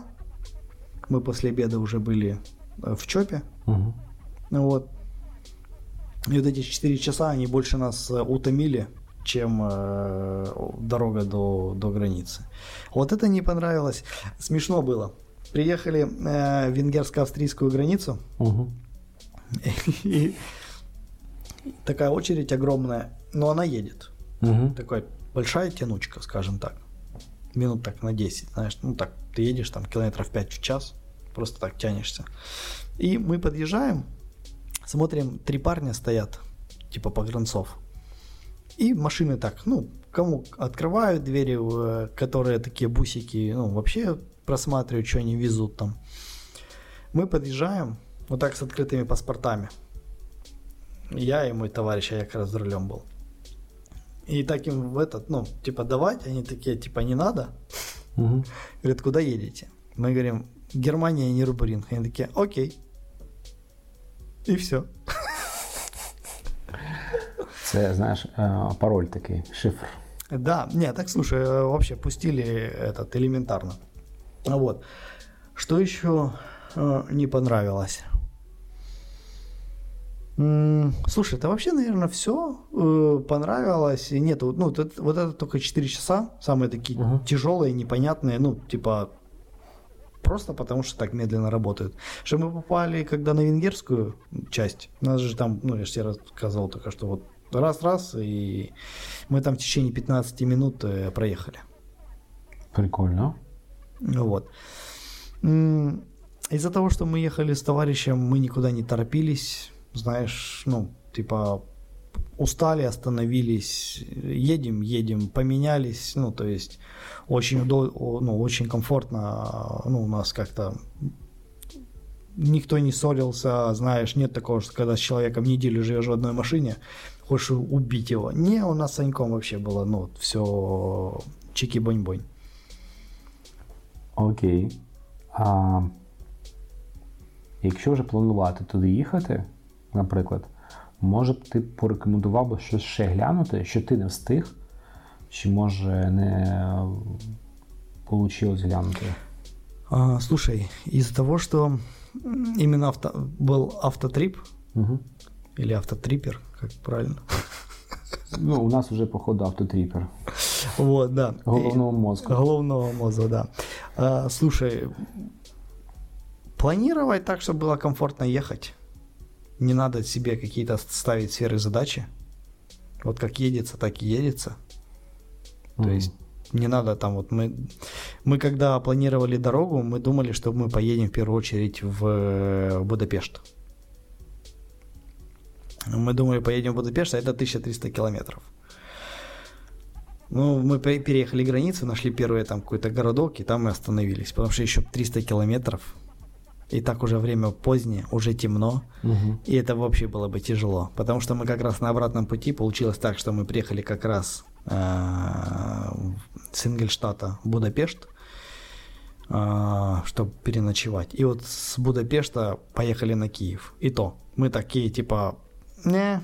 мы после обеда уже были э, в ЧОПе, ну вот. И вот эти 4 часа, они больше нас э, утомили, чем э, дорога до, до границы. Вот это не понравилось. Смешно было. Приехали э, венгерско-австрийскую границу, Угу. и такая очередь огромная, но она едет. Угу. Такая большая тянучка, скажем так. Минут так на 10, знаешь, ну так, ты едешь там километров 5 в час, просто так тянешься. И мы подъезжаем, смотрим, три парня стоят, типа погранцов. И машины так, ну, кому открывают двери, э, которые такие бусики, ну, вообще просматривают, что они везут там. Мы подъезжаем, вот так с открытыми паспортами. Я и мой товарищ, а я как раз за рулем был. И так им в этот, ну, типа давать, они такие, типа не надо. Угу. Говорят, куда едете? Мы говорим, Германия, не Рубринг. Они такие, окей. И все. Це, знаєш, пароль такий, шифр. Да, не, так слушай, э, вообще пустили этот элементарно. Вот. Что еще э, не понравилось? Слушай, это вообще, наверное, все понравилось. И Нету, ну, вот это, вот это только 4 часа, самые такие Мгм. тяжелые, непонятные, ну, типа, просто потому что так медленно работают. Что мы попали, когда на венгерскую часть, у нас же там, ну, я же тебе рассказывал только что, вот раз-раз, и мы там в течение 15 минут э, проехали. Прикольно. Ну Вот. Из-за того, что мы ехали с товарищем, мы никуда не торопились, знаешь, ну, типа, устали, остановились, едем, едем, поменялись, ну, то есть, очень удо- ну, очень комфортно, ну, у нас как-то никто не ссорился, знаешь, нет такого, что когда с человеком неделю живешь в одной машине, хочешь убить его. Не, у нас с Саньком вообще было, ну, все чики-бонь-бонь. Окей. А якщо вже планувати туди їхати, наприклад, може б ти порекомендував би щось ще глянути, що ти не встиг, Чи може не получилось глянути? А, слушай, из-за того, что именно авто, был автотрип Угу. или автотрипер, как правильно, Ну, у нас вже, походу, автотріпер. вот, да. Головного мозку. Головного мозга, да. А, слушай, планировать так, чтобы было комфортно ехать. Не надо себе какие-то ставить сферы задачи. Вот как едется, так и едется. То Мгм. есть не надо там вот мы мы когда планировали дорогу, мы думали, что мы поедем в первую очередь в э, Будапешт. Мы думали, поедем в Будапешт, а это 1300 километров. Ну, мы пе- переехали границу, нашли первый там какой-то городок, и там мы остановились, потому что еще 300 километров, и так уже время позднее, уже темно, Мгм. и это вообще было бы тяжело, потому что мы как раз на обратном пути получилось так, что мы приехали как раз э, с Ингельштата в Будапешт, чтобы переночевать. И вот с Будапешта поехали на Киев. И то, мы такие типа, не,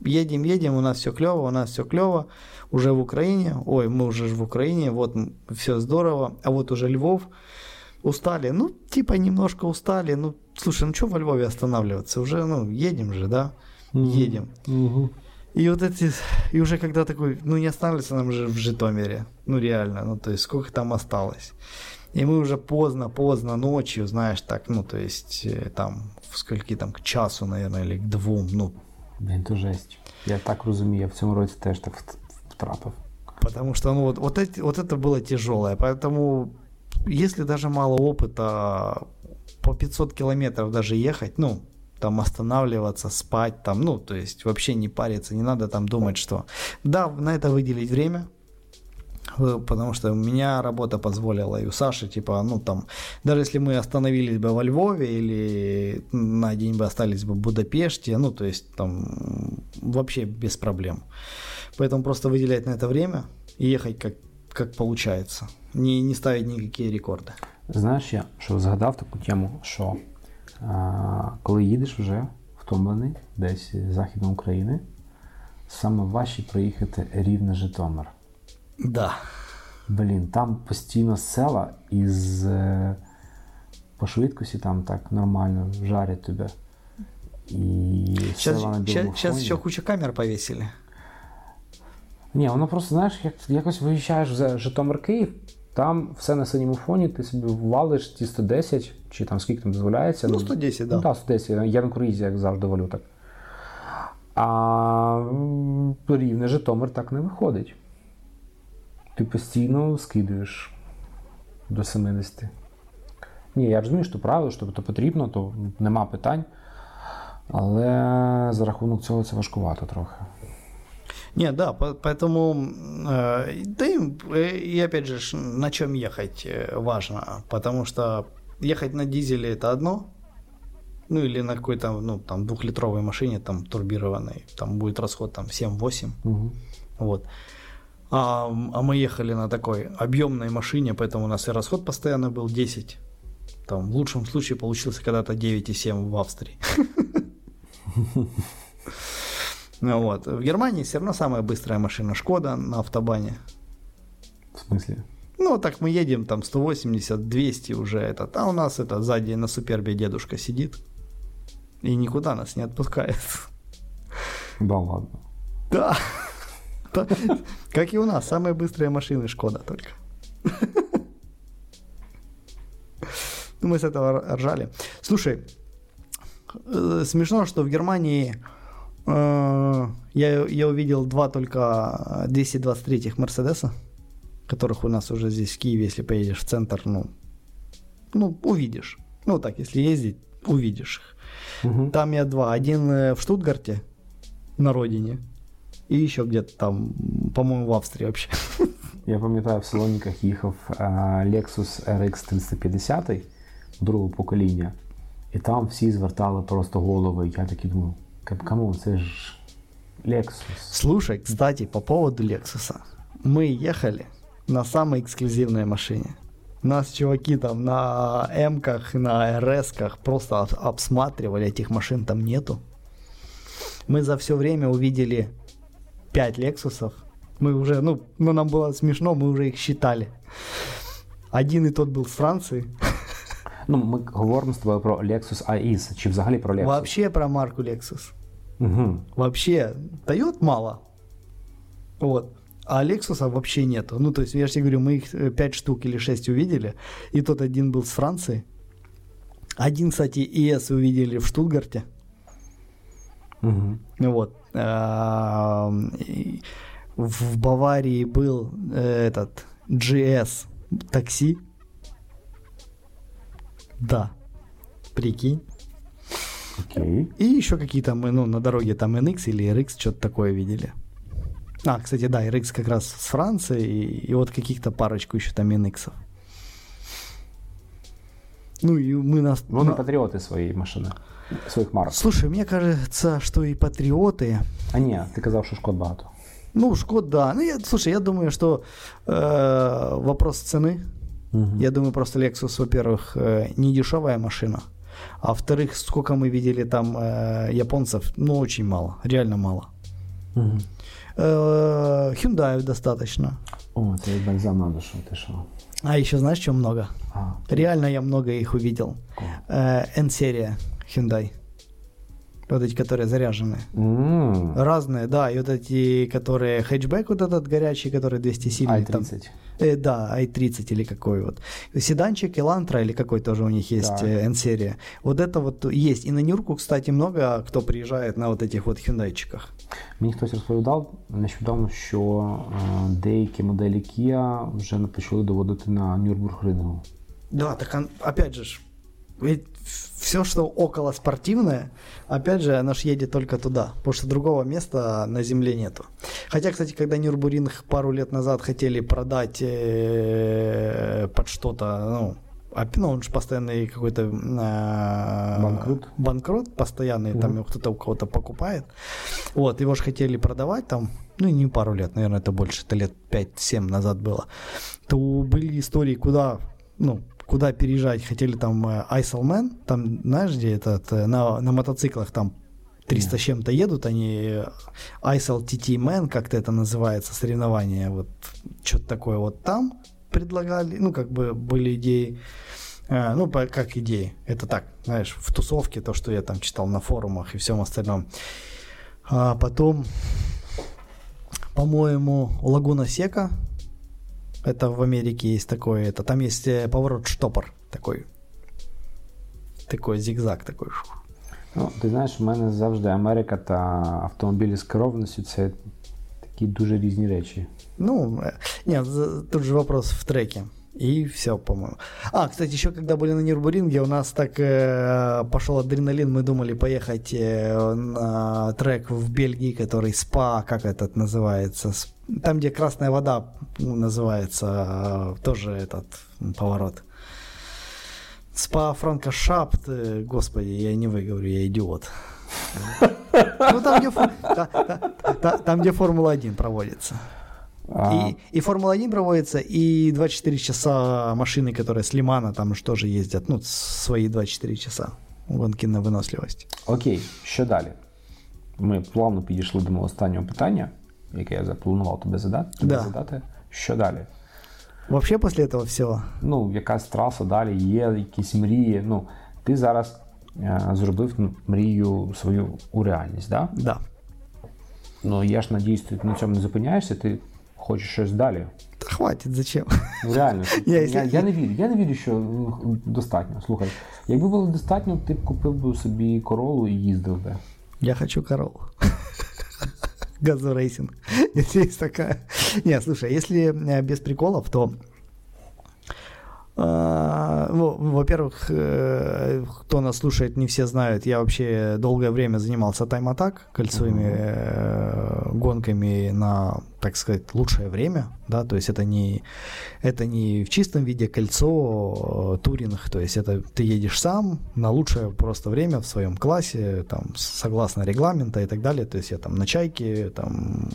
едем, едем, у нас все клево, у нас все клево, уже в Украине, ой, мы уже в Украине, вот все здорово, а вот уже Львов, устали, ну, типа немножко устали, ну, слушай, ну что во Львове останавливаться, уже, ну, едем же, да, едем. И вот эти, и уже когда такой, ну не останавливаться нам же в Житомире, ну реально, ну то есть сколько там осталось. И мы уже поздно, поздно ночью, знаешь, так, ну то есть э, там скольки там к часу, наверное, или к двум, ну Блін, то жесть. Я так розумію, я в цьому році теж так вт- втрапив. Потому что, ну, вот, вот, эти, вот это было тяжелое. Поэтому, если даже мало опыта, по 500 километров даже ехать, ну, там останавливаться, спать, там, ну, то есть вообще не париться, не надо там думать, что... Да, на это выделить время, э, потому что у меня работа позволила, и у Саши, типа, ну, там, даже если мы остановились бы во Львове или на день бы остались бы в Будапеште, ну, то есть там вообще без проблем. Поэтому просто выделять на это время и ехать как, как получается. Не, не ставить никакие рекорды. Знаєш, я що згадав таку тему, що а, коли їдеш вже втомлений десь з Західної України, саме важче проїхати рівне Житомир. Да. Блін, там постійно села із е, по швидкості там так нормально жарять тебе. І Сейчас, сейчас, фоні. куча камер повесили. Ні, воно просто, знаєш, як, якось виїжджаєш в Житомир Київ, там все на синьому фоні, ти собі валиш ті 110, чи там скільки там дозволяється. Ну, 110, да. Ну, так, 110. Я на круїзі, як завжди, валю так. А рівне Житомир так не виходить. Ти постійно скидуєш до 70. Ні, я розумію, що правило, що то потрібно, то нема питань. Але за рахунок цього це важкувато трохи. Нет, да, по- поэтому, э, да и, э, и опять же, ж, на чем ехать э, важно, потому что ехать на дизеле это одно, ну или на какой-то, ну, там, двухлитровой машине, там, турбированной, там будет расход, там, 7-8, Угу. вот. А, а мы ехали на такой объемной машине, поэтому у нас и расход постоянно был 10. Там, в лучшем случае получился когда-то 9,7 в Австрии. Ну Вот. В Германии все равно самая быстрая машина Шкода на автобане. В смысле? Ну, так мы едем, там 180, 200 уже этот. А у нас это сзади на супербе дедушка сидит. И никуда нас не отпускает. Да ладно. Да. Как и у нас, самые быстрые машины Шкода только. Ну, мы с этого ржали. Слушай, э, смешно, что в Германии э, я, я увидел два только 223-х Мерседеса, которых у нас уже здесь в Киеве, если поедешь в центр, ну, ну, увидишь. Ну, так, если ездить, увидишь их. Угу. Там я два. Один э, в Штутгарте, на родине, и еще где-то там, по-моему, в Австрии вообще. Я пам'ятаю, в Салоніках їхав е, Lexus RX 350 другого покоління, і там всі звертали просто голови. Я такий думаю, камон, це ж Lexus. Слушай, кстати, по поводу Лексуса. Мы ехали на самой эксклюзивной машине. Нас чуваки там на М-ках, на РС-ках просто об- обсматривали, этих машин там нету. Мы за все время увидели 5 Лексусов. Мы уже, ну, ну, нам было смешно, мы уже их считали. Один и тот был з Франції. Ну, ми говоримо з тобою про Lexus IS, чи взагалі про Lexus? Вообще про марку Lexus. Угу. Вообще, Toyota мало. Вот. А Lexus вообще нету. Ну, то есть, я же тебе говорю, мы их 5 штук или 6 увидели, и тот один был с Франции. Один, кстати, ES увидели в Штутгарте. Угу. Вот. А, и В Баварии был э, этот GS такси. Да. Прикинь. Окей. И еще какие-то мы, ну, на дороге там NX или RX что-то такое видели. А, кстати, да, RX как раз с Франции, и, и вот каких-то парочку еще там NX. Ну и мы нас... Вони на- патріоти своєї машини, своїх марок. Слушай, мне кажется, что и патриоты, А ні, ти казав, що шкод багато. ну, Шкод, да. Ну, я, слушай, я думаю, что э, вопрос цены. Угу. Я думаю, просто Lexus, во-первых, э, не дешевая машина. А во-вторых, сколько мы видели там э, японцев, ну, очень мало, реально мало. Угу. Э, Hyundai достаточно. О, як бальзам на душу, ти що? А еще знаешь, что много? А, Реально я много их увидел. Э, N-серия Hyundai. Вот эти, которые заряжены. М, Разные, да, и вот эти, которые хэтчбэк вот этот горячий, который 200 сильный. там. i30. Э, да, i30 или какой вот. Седанчик Elantra или какой тоже у них есть Да. э, N-серия. Вот это вот есть. И на Нюрку, кстати, много кто приезжает на вот этих вот хюндайчиках. Мені хтось розповідав нещодавно, що е, деякі моделі Kia вже почали доводити на Нюрбург-рингу. Да, так он- опять же, ж, ведь все, что около спортивное, опять же, оно ж едет только туда, потому что другого места на земле нету. Хотя, кстати, когда Нюрбуринг пару лет назад хотели продать э, под что-то, ну, ну, он же постоянный какой-то э, Банкрот. банкрот постоянный, там его кто-то у кого-то покупает. Вот, его же хотели продавать там, ну, не пару лет, наверное, это больше, это лет 5-7 назад было. То были истории, куда, ну, куда переезжать, хотели там э, Icelman, там, знаешь, где этот, э, на, на мотоциклах там 300 с чем-то едут, они э, ISL TT Man, как-то это называется, соревнование, вот что-то такое вот там предлагали, ну, как бы были идеи, Э, ну, по- как идеи, это так, знаешь, в тусовке, то, что я там читал на форумах и всем остальном. А потом, по-моему, Лагуна Сека, это в Америке есть такое, это там есть э, поворот штопор такой, такой зигзаг такой. Ну, ти знаєш, в мене завжди Америка та автомобілі з керованістю це такі дуже різні речі. Ну, э, нет, за- тут же вопрос в треке. И все, по-моему. А, кстати, еще когда были на Нюрбуринге, у нас так э, пошел адреналин, мы думали поехать э, на трек в Бельгии, который СПА, как этот называется, там, где красная вода называется, э, тоже этот поворот. СПА Франкошапт, э, господи, я не выговорю, я идиот. Ну, там, где Формула-1 проводится. А, И, и Формула-1 проводится, и 24 часа машины, которые с Лимана, там же тоже ездят, ну, свои 24 часа гонки на выносливость. Окей, що далі? Ми плавно підійшли до мого останнього питання, яке я запланував тебе задати. Тебе Да. задати. Що далі? Вообще после этого всего, Ну, якась траса далі, є якісь мрії. Ну, ти зараз е, зробив ну, мрію свою у реальність, да? да. Ну я ж надіюсь, ти на цьому не зупиняєшся, ти хочеш щось далі. Да хватит, зачем? Ну реально, Я, я, якщо- я, не вірю. Я не вірю, що м, достатньо. Слухай, якби було достатньо, ти б купив би собі королу і їздив би. Я хочу корову. Газу рейсинг. Если есть такая. Не, слушай, если э, без приколов, то а, ну, во-первых, э, кто нас слушает, не все знают, я вообще долгое время занимался тайм-атак, кольцевыми э, гонками на, так сказать, лучшее время, да, то есть это не, это не в чистом виде кольцо, э, туринг, то есть это ты едешь сам на лучшее просто время в своем классе, там, согласно регламента и так далее, то есть я там на чайке, там,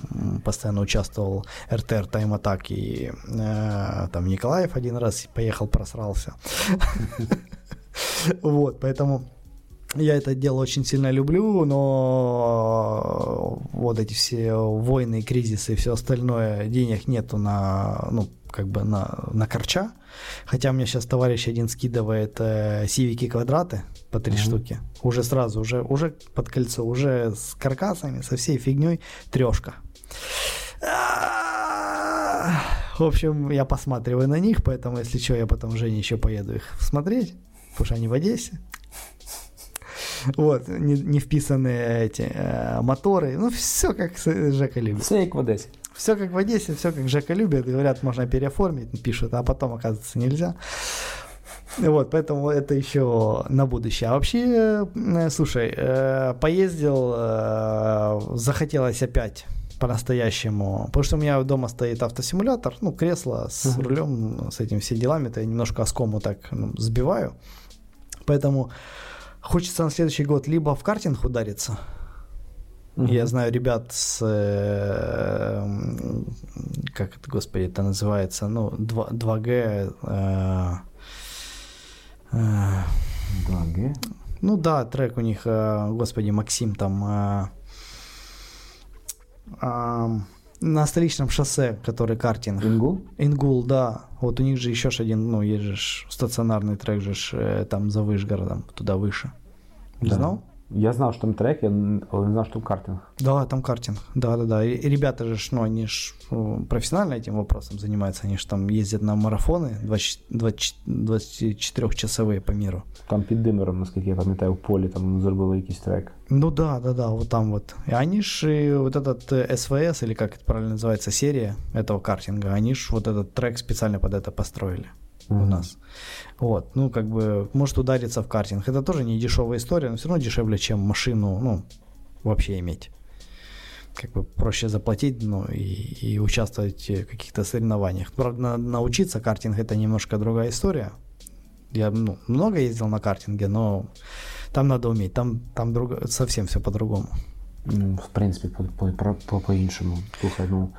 постоянно участвовал РТР тайм-атак и э, там Николаев один раз поехал, просрался. Вот, поэтому Я это дело очень сильно люблю, но вот эти все войны, кризисы и все остальное, денег нету на, ну, как бы на, на корча. Хотя меня сейчас товарищ один скидывает э, сивики квадраты по три mm-hmm. штуки. Уже сразу, уже, уже под кольцо, уже с каркасами, со всей фигней трешка. В общем, я посматриваю на них, поэтому, если что, я потом Жене еще поеду их смотреть, потому что они в Одессе. Вот, не, не вписанные эти э, моторы. Ну, все как Жека любит. Все как в Одессе. Все как в Одессе, все как Жека любит. Говорят, можно переоформить, пишут, а потом, оказывается, нельзя. Вот, поэтому это еще на будущее. А вообще, э, слушай, э, поездил, э, захотелось опять по-настоящему. Потому что у меня дома стоит автосимулятор, ну, кресло с uh-huh. рулем, с этим все делами, то я немножко оскому так ну, сбиваю. Поэтому хочется на следующий год либо в картинг удариться. Uh-huh. Я знаю ребят с... Э, как это, господи, это называется? Ну, 2, 2G... Э, э, 2G? Ну да, трек у них, э, господи, Максим там... На столичном шоссе, который картинг. Ингул? Ингул, да. Вот у них же еще один, ну, есть же стационарный трек же э, там за Вышгородом, туда выше. Не да. знал? Я знал, что там трек, я не знал, что там картинг. Да, там картинг. Да, да, да. И, и ребята же, ну, они же ну, профессионально этим вопросом занимаются. Они же там ездят на марафоны 24-часовые по миру. Там під Димером, наскільки я пам'ятаю, в полі там зробили якийсь трек. Ну да, да, да, вот там вот. И они же вот этот СВС, или как это правильно называется, серия этого картинга, они же вот этот трек специально под это построили mm-hmm. у нас. Вот, ну, как бы, может удариться в картинг. Это тоже не дешевая история, но все равно дешевле, чем машину, ну, вообще иметь. Как бы проще заплатить, ну, и, и участвовать в каких-то соревнованиях. Правда, научиться картинг это немножко другая история. Я ну, много ездил на картинге, но там надо уметь, там, там друг, совсем все по-другому. Ну, в принципе, по-іншому. По, по, по, Слухай, ну,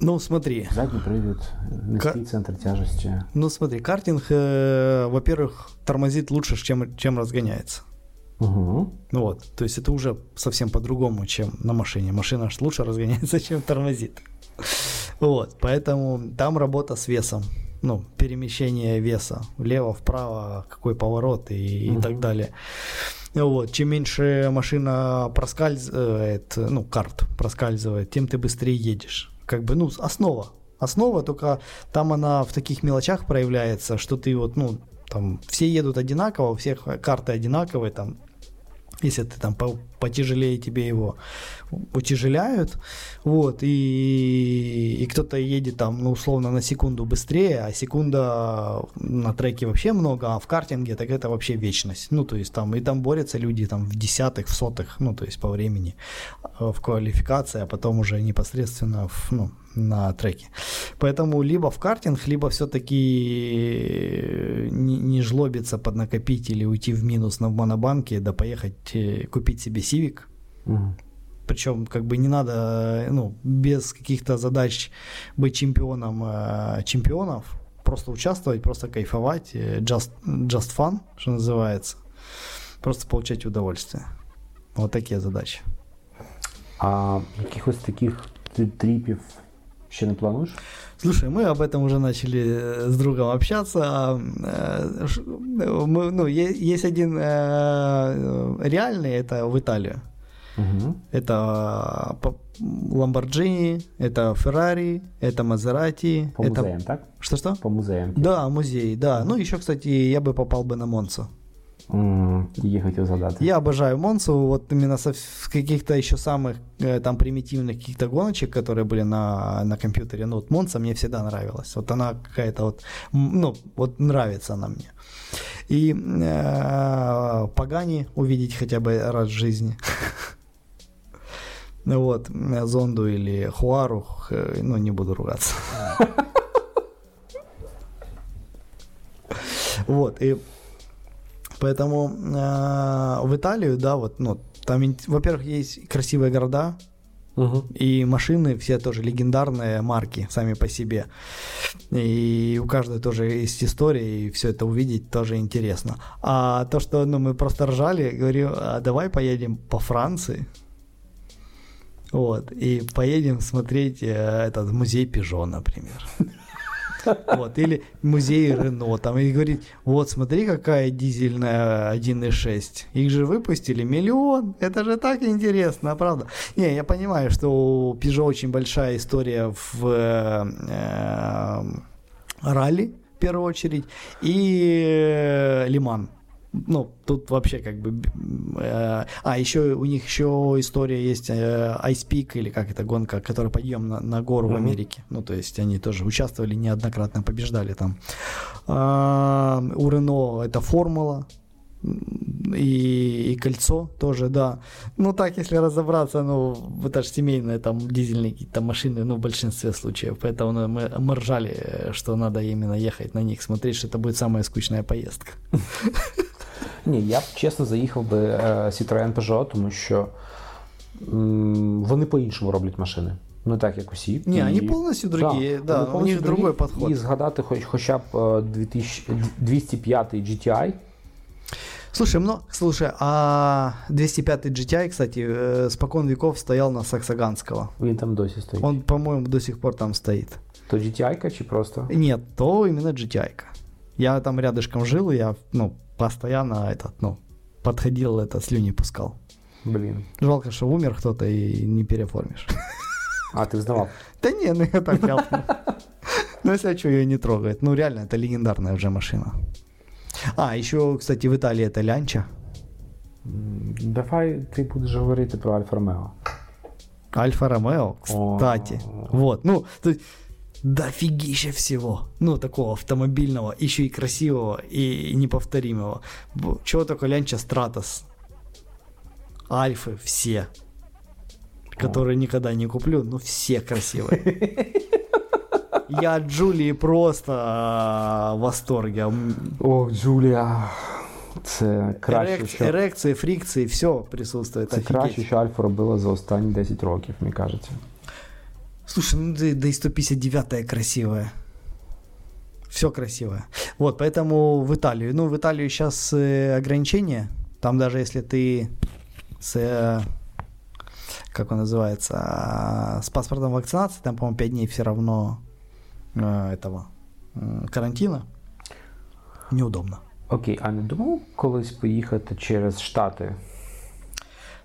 ну, смотри. Задний привод, низкий Кар... центр тяжести. Ну, смотри, картинг, э, во-первых, тормозит лучше, чем, чем разгоняется. Угу. Вот, то есть это уже совсем по-другому, чем на машине. Машина лучше разгоняется, чем тормозит. Вот, поэтому там работа с весом, ну, перемещение веса влево, вправо, какой поворот и, угу. и так далее. Вот, чем меньше машина проскальзывает, ну, карт проскальзывает, тем ты быстрее едешь как бы, ну, основа. Основа, только там она в таких мелочах проявляется, что ты вот, ну, там, все едут одинаково, у всех карты одинаковые, там, если ты там потяжелее тебе его утяжеляют, вот, и, и кто-то едет там, ну, условно, на секунду быстрее, а секунда на треке вообще много, а в картинге так это вообще вечность, ну, то есть там, и там борются люди там в десятых, в сотых, ну, то есть по времени э, в квалификации, а потом уже непосредственно в, ну, на треке. Поэтому либо в картинг, либо все-таки не, не жлобиться поднакопить или уйти в минус на монобанке, да поехать э, купить себе Civic. Угу. Причем как бы не надо, ну, без каких-то задач быть чемпионом э, чемпионов, просто участвовать, просто кайфовать, э, just, just fun, что называется, просто получать удовольствие. Вот такие задачи. А якихось таких трипів Еще не плануешь? Слушай, мы об этом уже начали э, с другом общаться. Э, мы, ну, есть один э, реальный, это в Италию. Угу. Это Lamborghini, это Ferrari, это Maserati. По это... музеям, так? Что-что? По музеям. Да, музей, да. Ну, еще, кстати, я бы попал бы на Монцу. Її хотів задати. Я обожаю Монсу, вот именно со каких-то еще самых э, там примитивных каких-то гоночек, которые были на, на компьютере. Ну, вот Монса мне всегда нравилась. Вот она какая-то вот, ну, вот нравится она мне. И э, Пагани увидеть хотя бы раз в жизни. Ну вот, Зонду или Хуару, ну, не буду ругаться. Вот, и Поэтому э, в Италию, да, вот, ну, там, во-первых, есть красивые города, Угу. И машины все тоже легендарные марки сами по себе. И у каждой тоже есть история, и все это увидеть тоже интересно. А то, что ну, мы просто ржали, говорю, а давай поедем по Франции. Вот, и поедем смотреть э, этот музей Пежо, например. Вот, или музей Рено, там, и говорит, вот, смотри, какая дизельная 1.6. Их же выпустили миллион, это же так интересно, правда? Не, я понимаю, что у Peugeot очень большая история в э, э, ралли, в первую очередь, и э, Лиман ну, тут вообще как бы... Э, а, еще у них еще история есть э, Ice Peak, или как это, гонка, которая подъем на, на гору mm-hmm. в Америке. Ну, то есть они тоже участвовали неоднократно, побеждали там. А, у Рено это формула, и, и кольцо тоже, да. Ну так, если разобраться, ну это же семейные там дизельные какие-то машины, ну в большинстве случаев, поэтому ну, мы, мы ржали, что надо именно ехать на них, смотреть, что это будет самая скучная поездка. Ні, я б чесно заїхав би Citroën Peugeot, тому що вони по-іншому роблять машини. Не так, як усі. Ні, вони повністю другі, да, да, у них другий підход. І згадати хоч, хоча б 2000, 205 GTI. Слушай, ну, слушай, а 205 GTI, кстати, э, спокон веков стоял на Саксаганского. Він там досі стоїть. Он, по-моему, до сих пор там стоит. То GTI-ка чи просто? Нет, то именно GTI-ка. Я там рядышком жил, и я, ну, постоянно этот, ну, подходил, это слюни пускал. Блин. Жалко, что умер кто-то и не переформишь. А, ты сдавал? Да не, ну я так ляпнул. Ну, если что, ее не трогает. Ну, реально, это легендарная уже машина. А, еще, кстати, в Италии это лянча. Давай ты будешь говорить про Альфа Ромео. Альфа Ромео, кстати. Вот, ну, то есть дофигища всего. Ну, такого автомобильного, еще и красивого, и неповторимого. Чего только Лянча Стратос. Альфы все. Которые никогда не куплю, но все красивые. Я от Джулии просто а, в восторге. О, Джулия. Це краще, Ерек... що... Ерекції, фрікції, все присутствує. Це краще, що Альфа робила за останні 10 років, мені кажеться. Слушай, ну да, да и 159-я красивая. Все красивое. Вот, поэтому в Италию. Ну, в Италию сейчас э, ограничения. Там даже если ты с, э, как он называется, с паспортом вакцинации, там, по-моему, 5 дней все равно э, этого э, карантина. Неудобно. Окей, а не думав колись поїхати через Штати?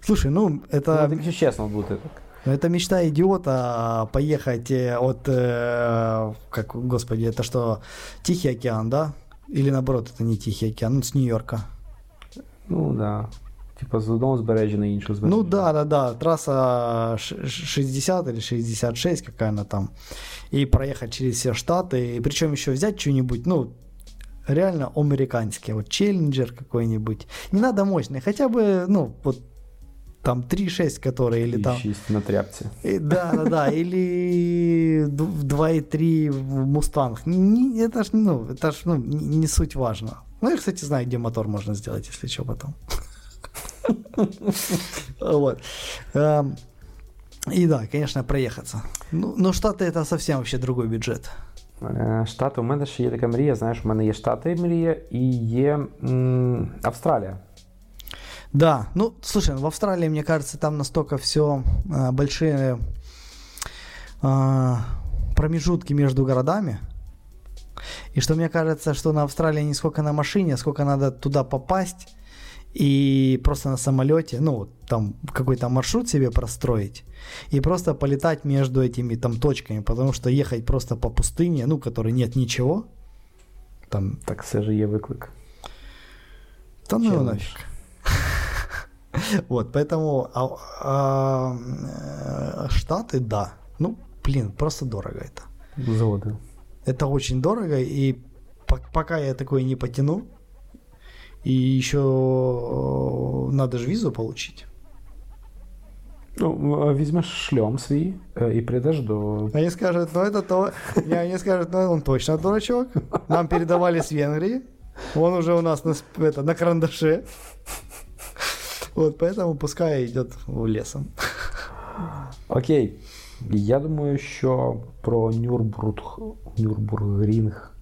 Слушай, ну это... Ну, якщо чесно бути так. Это мечта идиота поехать э, от, э, как, господи, это что, Тихий океан, да? Или наоборот, это не Тихий океан, ну, с Нью-Йорка. Ну, да. Типа з одного збережжя на інше збережжя. Ну да, да, да. Трасса 60 или 66, какая она там. И проехать через все штаты. И причем еще взять что-нибудь, ну, реально американский. Вот челленджер какой-нибудь. Не надо мощный, хотя бы, ну, вот там 3.6, которые или там... на тряпце. И, да, да, да, или 2.3 Мустанг. Не, это ж, ну, это ж, ну, не, не суть важно. Ну, я, кстати, знаю, где мотор можно сделать, если что, потом. Вот. Эм, и да, конечно, проехаться. Ну, но Штаты это совсем вообще другой бюджет. Э, Штати, у мене ще є така мрія, знаєш, у мене є Штати мрія і є м, Австралія. Да, ну, слушай, в Австралии, мне кажется, там настолько все э, большие э, промежутки между городами, и что мне кажется, что на Австралии не сколько на машине, сколько надо туда попасть и просто на самолете, ну, там какой-то маршрут себе простроить и просто полетать между этими там точками, потому что ехать просто по пустыне, ну, которой нет ничего, там... Так все же є виклик. Та ну нафиг. Вот, поэтому а, а, э, Штаты, да. Ну, блин, просто дорого это. Заводы. Это очень дорого, и пока я такое не потяну, и еще э, надо же визу получить. Ну, візьмеш шлем свій і прийдеш до. Они скажут, ну это то. Не, они скажут, ну он точно дурачок. Нам передавали с Венгрии. Он уже у нас на, это, на карандаше. Вот, поэтому пускай идет в лесом. Окей. Я думаю, що про Нюрбург... Нюрбургрінг.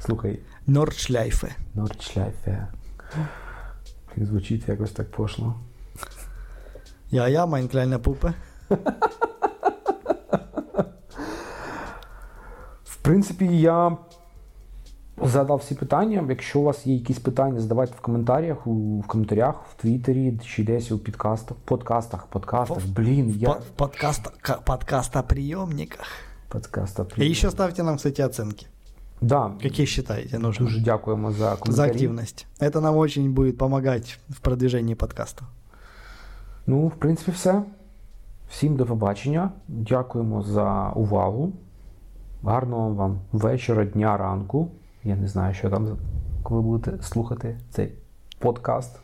Слухай, Нордшляйфе. Нордшляйфе. Блін, Звучить якось так пошло. Ja, ja, mein kleiner Puppe. В принципі, я задав всі питання. Якщо у вас є якісь питання, задавайте в коментарях, у, в коментарях, в Твіттері чи десь у підкастах, подкастах, подкастах. Блін, я В подкаст, ка- подкастоприемниках. подкаста. И еще ставьте нам, кстати, оценки. Да, Какие считаете нужно? дуже дякуємо за За коментарі. активность. Это нам очень будет помогать в продвижении подкаста. Ну, в принципі, все. Всім до побачення. Дякуємо за увагу. Гарного вам вечора, дня, ранку. Я не знаю, що там, коли будете слухати цей подкаст.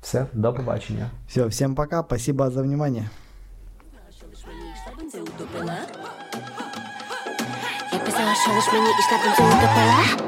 Все, до побачення. Все, всем пока, спасибо за внимание. Я писала, що лиш мені ішла б це